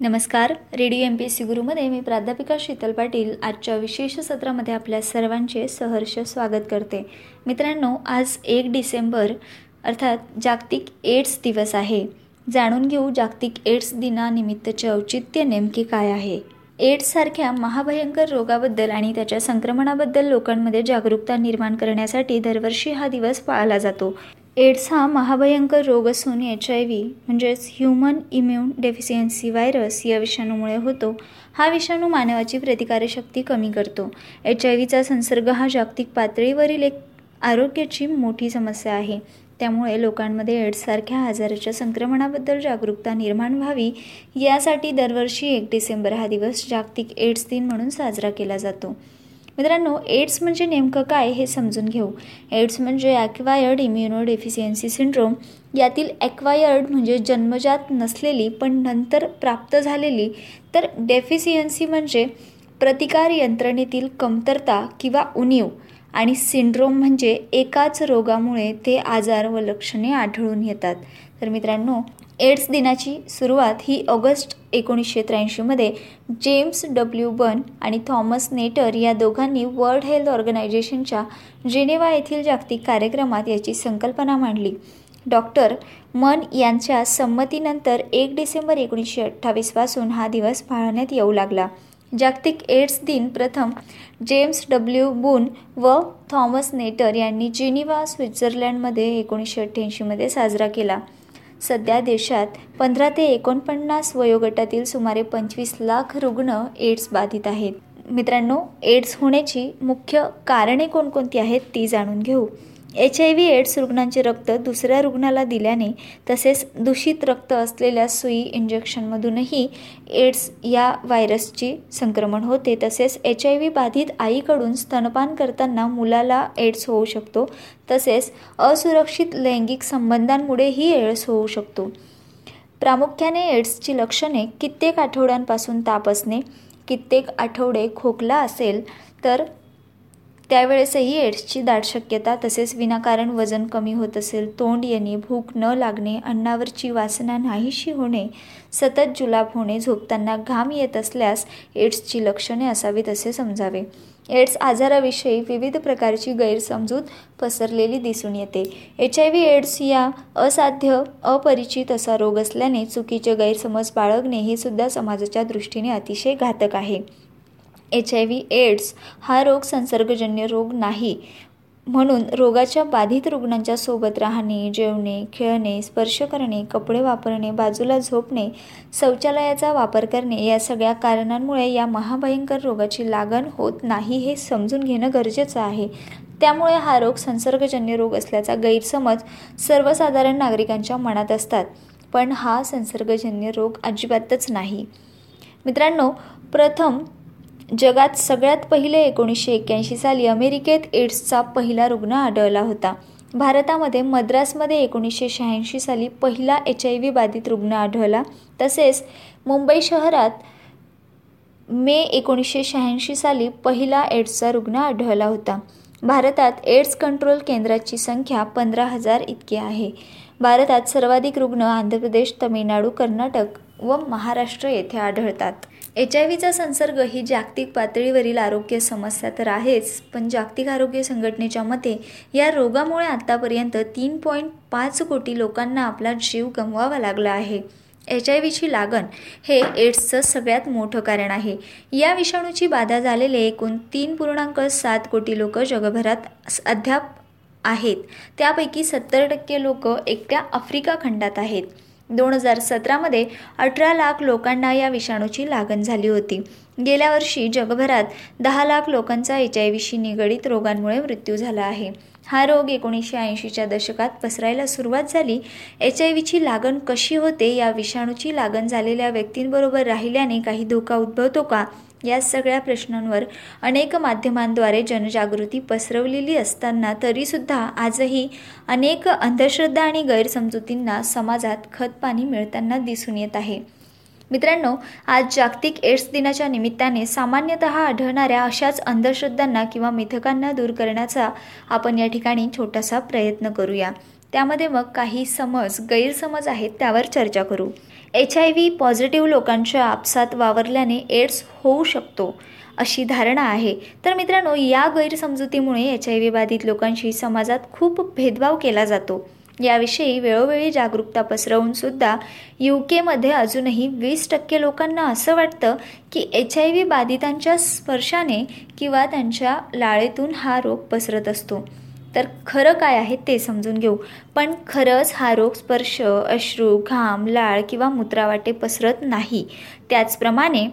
नमस्कार. Radio M P S C गुरुमध्ये मी प्राध्यापिका शीतल पाटील आजच्या विशेष सत्रामध्ये आपल्या सर्वांचे सहर्ष स्वागत करते. मित्रांनो आज एक डिसेंबर अर्थात जागतिक एड्स दिवस आहे. जाणून घेऊ जागतिक एड्स दिनानिमित्तचे औचित्य नेमके काय आहे. एड्ससारख्या महाभयंकर रोगाबद्दल आणि त्याच्या संक्रमणाबद्दल लोकांमध्ये जागरूकता निर्माण करण्यासाठी दरवर्षी हा दिवस पाळला जातो. एड्स हा महाभयंकर रोग असून एच आय व्ही म्हणजेच ह्युमन इम्युन डेफिशियन्सी व्हायरस या विषाणूमुळे होतो. हा विषाणू मानवाची प्रतिकारशक्ती कमी करतो. एच आय व्हीचा संसर्ग हा जागतिक पातळीवरील एक आरोग्याची मोठी समस्या आहे. त्यामुळे लोकांमध्ये एड्ससारख्या आजाराच्या संक्रमणाबद्दल जागरूकता निर्माण व्हावी यासाठी दरवर्षी एक डिसेंबर हा दिवस जागतिक एड्स दिन म्हणून साजरा केला जातो. मित्रांनो एड्स म्हणजे नेमकं काय हे समजून घेऊ. एड्स म्हणजे ॲक्वायर्ड इम्युनो डेफिशियन्सी सिंड्रोम यातील ॲक्वायर्ड म्हणजे जन्मजात नसलेली पण नंतर प्राप्त झालेली. तर डेफिशियन्सी म्हणजे प्रतिकार यंत्रणेतील कमतरता किंवा उणीव आणि सिंड्रोम म्हणजे एकाच रोगामुळे ते आजार व लक्षणे आढळून येतात. तर मित्रांनो एड्स दिनाची सुरुवात ही ऑगस्ट एकोणीसशे त्र्याऐंशीमध्ये जेम्स डब्ल्यू बन आणि थॉमस नेटर या दोघांनी वर्ल्ड हेल्थ ऑर्गनायझेशनच्या जिनेवा येथील जागतिक कार्यक्रमात याची संकल्पना मांडली. डॉक्टर मन यांच्या संमतीनंतर एक डिसेंबर एकोणीसशे अठ्ठावीसपासून हा दिवस पाळण्यात येऊ लागला. जागतिक एड्स दिन प्रथम जेम्स डब्ल्यू बून व थॉमस नेटर यांनी जिनिवा स्वित्झर्लंडमध्ये एकोणीसशे अठ्ठ्याऐंशीमध्ये साजरा केला. सध्या देशात पंधरा ते एकोणपन्नास वयोगटातील सुमारे पंचवीस लाख रुग्ण एड्स बाधित आहेत. मित्रांनो एड्स होण्याची मुख्य कारणे कोणकोणती आहेत ती जाणून घेऊ. एच आय व्ही एड्स रुग्णांचे रक्त दुसऱ्या रुग्णाला दिल्याने तसेच दूषित रक्त असलेल्या सुई इंजेक्शनमधूनही एड्स या व्हायरसची संक्रमण होते. तसेच एच आय व्ही बाधित आईकडून स्तनपान करताना मुलाला एड्स होऊ शकतो. तसेच असुरक्षित लैंगिक संबंधांमुळेही एड्स होऊ शकतो. प्रामुख्याने एड्सची लक्षणे कित्येक आठवड्यांपासून ताप असणे कित्येक आठवडे खोकला असेल तर त्यावेळेसही एड्सची दाट शक्यता तसेच विनाकारण वजन कमी होत असेल तोंड येणे भूक न लागणे अन्नावरची वासना नाहीशी होणे सतत जुलाब होणे झोपताना घाम येत असल्यास एड्सची लक्षणे असावीत असे समजावे. एड्स आजाराविषयी विविध प्रकारची गैरसमजूत पसरलेली दिसून येते. एच आय व्ही एड्स या असाध्य अपरिचित असा रोग असल्याने चुकीचे गैरसमज बाळगणे हे सुद्धा समाजाच्या दृष्टीने अतिशय घातक आहे. एच आय व्ही एड्स हा रोग संसर्गजन्य रोग नाही. म्हणून रोगाच्या बाधित रुग्णांच्या सोबत राहणे जेवणे खेळणे स्पर्श करणे कपडे वापरणे बाजूला झोपणे शौचालयाचा वापर करणे या सगळ्या कारणांमुळे या महाभयंकर रोगाची लागण होत नाही हे समजून घेणं गरजेचं आहे. त्यामुळे हा रोग संसर्गजन्य रोग असल्याचा गैरसमज सर्वसाधारण नागरिकांच्या मनात असतात. पण हा संसर्गजन्य रोग अजिबातच नाही. मित्रांनो प्रथम जगात सगळ्यात पहिले एकोणीसशे एक्क्याऐंशी साली अमेरिकेत एड्सचा पहिला रुग्ण आढळला होता. भारतामध्ये मद्रासमध्ये एकोणीसशे शहाऐंशी साली पहिला एच आय व्ही बाधित रुग्ण आढळला. तसेच मुंबई शहरात मे एकोणीसशे शहाऐंशी साली पहिला एड्सचा रुग्ण आढळला होता. भारतात एड्स कंट्रोल केंद्राची संख्या पंधरा हजार इतकी आहे. भारतात सर्वाधिक रुग्ण आंध्र प्रदेश तमिळनाडू कर्नाटक व महाराष्ट्र येथे आढळतात. एच आय व्हीचा संसर्ग ही जागतिक पातळीवरील आरोग्य समस्या तर आहेच पण जागतिक आरोग्य संघटनेच्या मते या रोगामुळे आत्तापर्यंत तीन पॉईंट पाच कोटी लोकांना आपला जीव गमवावा लागला आहे. एच आय व्हीची लागण हे एड्सचं सगळ्यात मोठं कारण आहे. या विषाणूची बाधा झालेले एकूण तीन पूर्णांक सात कोटी लोक जगभरात अद्याप आहेत. त्यापैकी सत्तर टक्के लोक एकट्या आफ्रिका खंडात आहेत. दोन हजार सतरामध्ये अठरा लाख लोकांना या विषाणूची लागण झाली होती. गेल्या वर्षी जगभरात दहा लाख लोकांचा एच आय व्हीशी निगडीत रोगांमुळे मृत्यू झाला आहे. हा रोग एकोणीसशे ऐंशीच्या दशकात पसरायला सुरुवात झाली. एच आय व्हीची लागण कशी होते? या विषाणूची लागण झालेल्या व्यक्तींबरोबर राहिल्याने काही धोका उद्भवतो का? या सगळ्या प्रश्नांवर अनेक माध्यमांद्वारे जनजागृती पसरवलेली असताना तरीसुद्धा आजही अनेक अंधश्रद्धा आणि गैरसमजुतींना समाजात खतपाणी मिळताना दिसून येत आहे. मित्रांनो आज जागतिक एड्स दिनाच्या निमित्ताने सामान्यतः आढळणाऱ्या अशाच अंधश्रद्धांना किंवा मिथकांना दूर करण्याचा आपण या ठिकाणी छोटासा प्रयत्न करूया. त्यामध्ये मग काही समज गैरसमज आहेत त्यावर चर्चा करू. एच आय व्ही पॉझिटिव्ह लोकांच्या आपसात वावरल्याने एड्स होऊ शकतो अशी धारणा आहे. तर मित्रांनो या गैरसमजुतीमुळे एच आय व्ही बाधित लोकांशी समाजात खूप भेदभाव केला जातो. याविषयी वेळोवेळी जागरूकता पसरवून सुद्धा यू केमध्ये अजूनही वीस टक्के लोकांना असं वाटतं की एच आय व्ही बाधितांच्या स्पर्शाने किंवा त्यांच्या लाळेतून हा रोग पसरत असतो. तर खरं काय आहे ते समजून घेऊ. पण खरंच हा रोग स्पर्श अश्रू घाम लाळ किंवा मूत्रावाटे पसरत नाही. त्याचप्रमाणे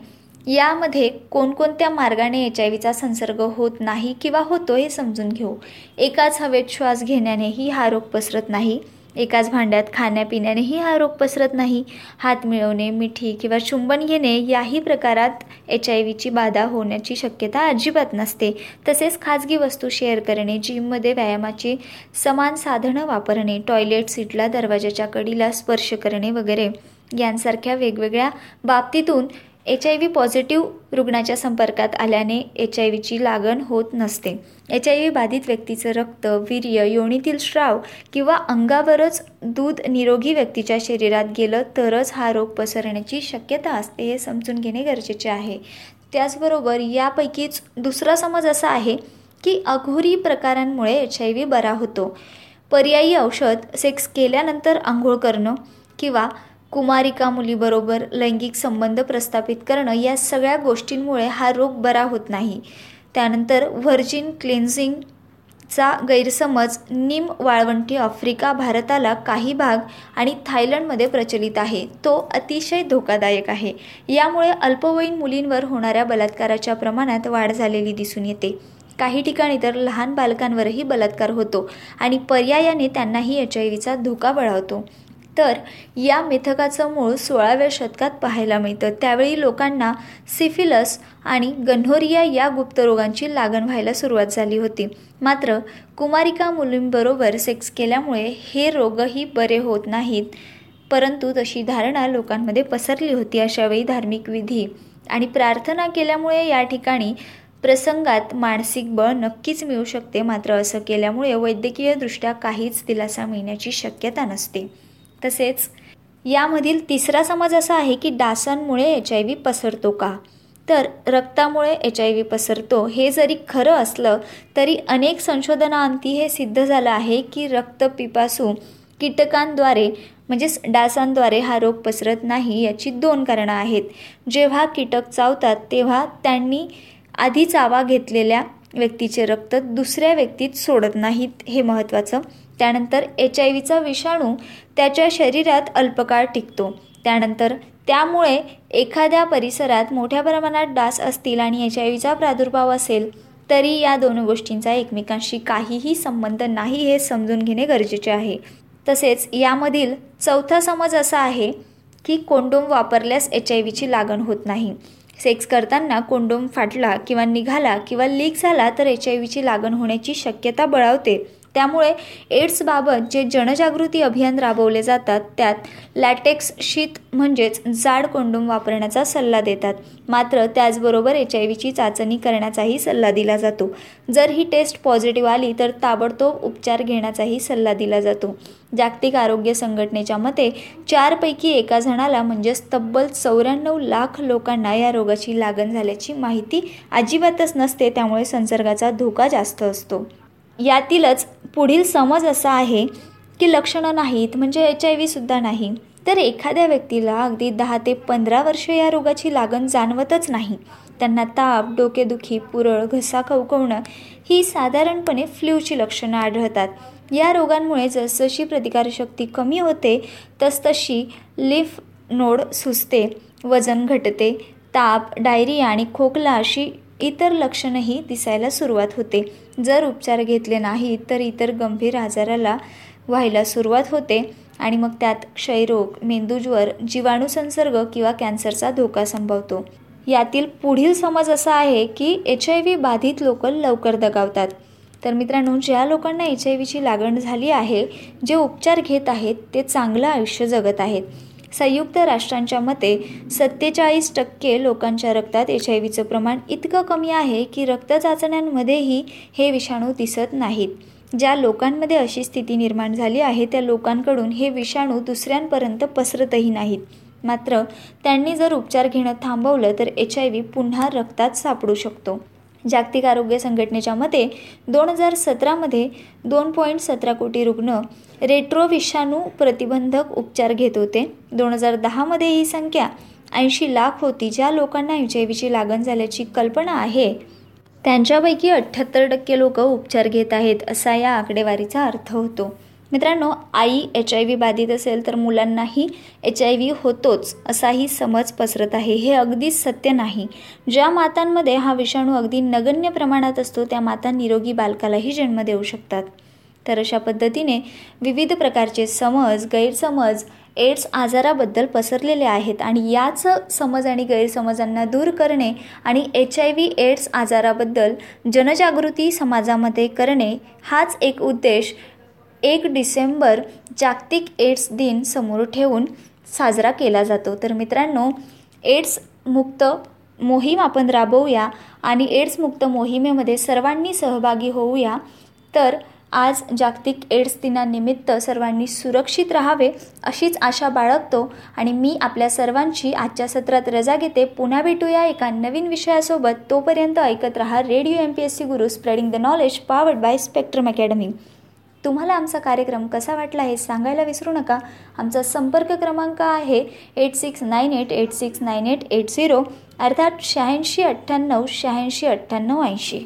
यामध्ये कोणकोणत्या मार्गाने एच आय व्हीचा संसर्ग होत नाही किंवा होतो हे समजून घेऊ. एकाच हवेत श्वास घेण्यानेही हा रोग पसरत नाही. एकाच भांड्यात खाण्यापिण्यानेही हा रोग पसरत नाही. हात मिळवणे मिठी किंवा चुंबन घेणे याही प्रकारात एच आय व्हीची बाधा होण्याची शक्यता अजिबात नसते. तसेच खाजगी वस्तू शेअर करणे जिममध्ये व्यायामाची समान साधनं वापरणे टॉयलेट सीटला दरवाजाच्या कडीला स्पर्श करणे वगैरे यांसारख्या वेगवेगळ्या बाबतीतून एच आय व्ही पॉझिटिव्ह रुग्णाच्या संपर्कात आल्याने एच आय व्हीची लागण होत नसते. एच आय व्ही बाधित व्यक्तीचं रक्त वीर्य योनीतील श्राव किंवा अंगावरच दूध निरोगी व्यक्तीच्या शरीरात गेलं तरच हा रोग पसरण्याची शक्यता असते हे समजून घेणे गरजेचे आहे. त्याचबरोबर यापैकीच दुसरा समज असा आहे की अघोरी प्रकारांमुळे एच आय व्ही बरा होतो. पर्यायी औषध सेक्स केल्यानंतर आंघोळ करणं किंवा कुमारिका मुलीबरोबर लैंगिक संबंध प्रस्थापित करणं या सगळ्या गोष्टींमुळे हा रोग बरा होत नाही. त्यानंतर व्हर्जिन क्लेन्झिंगचा गैरसमज निम वाळवंटी आफ्रिका भारताला काही भाग आणि थायलंडमध्ये प्रचलित आहे. तो अतिशय धोकादायक आहे. यामुळे अल्पवयीन मुलींवर होणाऱ्या बलात्काराच्या प्रमाणात वाढ झालेली दिसून येते. काही ठिकाणी तर लहान बालकांवरही बलात्कार होतो आणि पर्यायाने त्यांनाही एच आय व्हीचा धोका बळावतो तर या मिथकाचं मूळ सोळाव्या शतकात पाहायला मिळतं. त्यावेळी लोकांना सिफिलस आणि गन्होरिया या गुप्तरोगांची लागण व्हायला सुरुवात झाली होती. मात्र कुमारिका मुलींबरोबर सेक्स केल्यामुळे हे रोगही बरे होत नाहीत. परंतु तशी धारणा लोकांमध्ये पसरली होती अशावेळी धार्मिक विधी आणि प्रार्थना केल्यामुळे या ठिकाणी प्रसंगात मानसिक बळ नक्कीच मिळू शकते. मात्र असं केल्यामुळे वैद्यकीयदृष्ट्या काहीच दिलासा मिळण्याची शक्यता नसते. तसेच यामधील तिसरा समज असा आहे की डासांमुळे एच आय व्ही पसरतो का? तर रक्तामुळे एच आय व्ही पसरतो. हे जरी खरं असलं तरी अनेक संशोधनाअंती हे सिद्ध झालं आहे की रक्तपिपासू कीटकांद्वारे म्हणजेच डासांद्वारे हा रोग पसरत नाही याची दोन कारणं आहेत. जेव्हा कीटक चावतात तेव्हा त्यांनी आधी चावा घेतलेल्या व्यक्तीचे रक्त दुसऱ्या व्यक्तीत सोडत नाहीत हे महत्त्वाचं त्यानंतर एच आय व्हीचा विषाणू त्याच्या शरीरात अल्पकाळ टिकतो. त्यानंतर त्यामुळे एखाद्या परिसरात मोठ्या प्रमाणात डास असतील आणि एच आय व्हीचा प्रादुर्भाव असेल तरी या दोन गोष्टींचा एकमेकांशी काहीही संबंध नाही हे समजून घेणे गरजेचे आहे. तसेच यामधील चौथा समज असा आहे की कोंडोम वापरल्यास एच आय व्हीची लागण होत नाही. सेक्स करताना कोंडोम फाटला किंवा निघाला किंवा लीक झाला तर एच आय व्हीची लागण होण्याची शक्यता बळावते. त्यामुळे एड्सबाबत जे जनजागृती अभियान राबवले जातात त्यात लॅटेक्स शीत म्हणजेच जाड कोंडूम वापरण्याचा सल्ला देतात. मात्र त्याचबरोबर एच आय व्हीची चाचणी करण्याचाही सल्ला दिला जातो. जर ही टेस्ट पॉझिटिव्ह आली तर ताबडतोब उपचार घेण्याचाही सल्ला दिला जातो. जागतिक आरोग्य संघटनेच्या मते चारपैकी एका जणाला म्हणजेच तब्बल चौऱ्याण्णव लाख लोकांना या रोगाची लागण झाल्याची माहिती अजिबातच नसते त्यामुळे संसर्गाचा धोका जास्त असतो. यातीलच पुढील समज असा आहे की लक्षणं नाहीत म्हणजे एच आय व्हीसुद्धा नाही. तर एखाद्या व्यक्तीला अगदी दहा ते पंधरा वर्ष या रोगाची लागण जाणवतच नाही. त्यांना ताप डोकेदुखी पुरळ घसा खवकवणं ही साधारणपणे फ्ल्यूची लक्षणं आढळतात. या रोगांमुळे जसजशी प्रतिकारशक्ती कमी होते तसतशी लिफ नोड सुजते वजन घटते ताप डायरिया आणि खोकला अशी इतर लक्षणंही दिसायला सुरुवात होते. जर उपचार घेतले नाही तर इतर गंभीर आजाराला व्हायला सुरुवात होते आणि मग त्यात क्षयरोग मेंदूज्वर जीवाणू संसर्ग किंवा कॅन्सरचा धोका संभवतो. यातील पुढील समज असा आहे की एच आय व्ही बाधित लोक लवकर दगावतात. तर मित्रांनो ज्या लोकांना एच आय व्हीची लागण झाली आहे जे उपचार घेत आहेत ते चांगलं आयुष्य जगत आहेत. संयुक्त राष्ट्रांच्या मते सत्तेचाळीस टक्के लोकांच्या रक्तात एच आय व्हीचं प्रमाण इतकं कमी आहे की रक्त चाचण्यांमध्येही हे विषाणू दिसत नाहीत. ज्या लोकांमध्ये अशी स्थिती निर्माण झाली आहे त्या लोकांकडून हे विषाणू दुसऱ्यांपर्यंत पसरतही नाहीत. मात्र त्यांनी जर उपचार घेणं थांबवलं तर एच आय व्ही पुन्हा रक्तात सापडू शकतो. जागतिक आरोग्य संघटनेच्या मते दोन हजार सतरामध्ये दोन पॉईंट सतरा कोटी रुग्ण रेट्रो विषाणू प्रतिबंधक उपचार घेत होते. दोन हजार दहामध्ये ही संख्या ऐंशी लाख होती ज्या लोकांना एच आय व्हीची लागण झाल्याची कल्पना आहे. त्यांच्यापैकी अठ्ठ्याहत्तर टक्के लोक उपचार घेत आहेत असा या आकडेवारीचा अर्थ होतो. मित्रांनो आई एच आय व्ही बाधित असेल तर मुलांनाही एच आय व्ही होतोच असाही समज पसरत आहे. हे अगदीच सत्य नाही. ज्या मातांमध्ये हा विषाणू अगदी नगण्य प्रमाणात असतो त्या माता निरोगी बालकालाही जन्म देऊ शकतात. तर अशा पद्धतीने विविध प्रकारचे समज गैरसमज एड्स आजाराबद्दल पसरलेले आहेत आणि याच समज आणि गैरसमजांना दूर करणे आणि एच आय व्ही एड्स आजाराबद्दल जनजागृती समाजामध्ये करणे हाच एक उद्देश एक डिसेंबर जागतिक एड्स दिन समोर ठेवून साजरा केला जातो. तर मित्रांनो एड्स मुक्त मोहीम आपण राबवूया आणि एड्स मुक्त मोहिमेमध्ये सर्वांनी सहभागी होऊया. तर आज जागतिक एड्स दिनानिमित्त सर्वांनी सुरक्षित राहावे अशीच आशा बाळगतो आणि मी आपल्या सर्वांची आजच्या सत्रात रजा घेते. पुन्हा भेटूया एका नवीन विषयासोबत. तोपर्यंत ऐकत रहा radio M P S C Guru spreading the knowledge powered by Spectrum Academy तुम्हाला आमचा कार्यक्रम कसा वाटला हे सांगायला विसरू नका. आमचा संपर्क क्रमांक आहे eight six nine eight eight six nine eight eight zero अर्थात शहाऐंशी अठ्ठ्याण्णव शहाऐंशी अठ्ठ्याण्णव ऐंशी.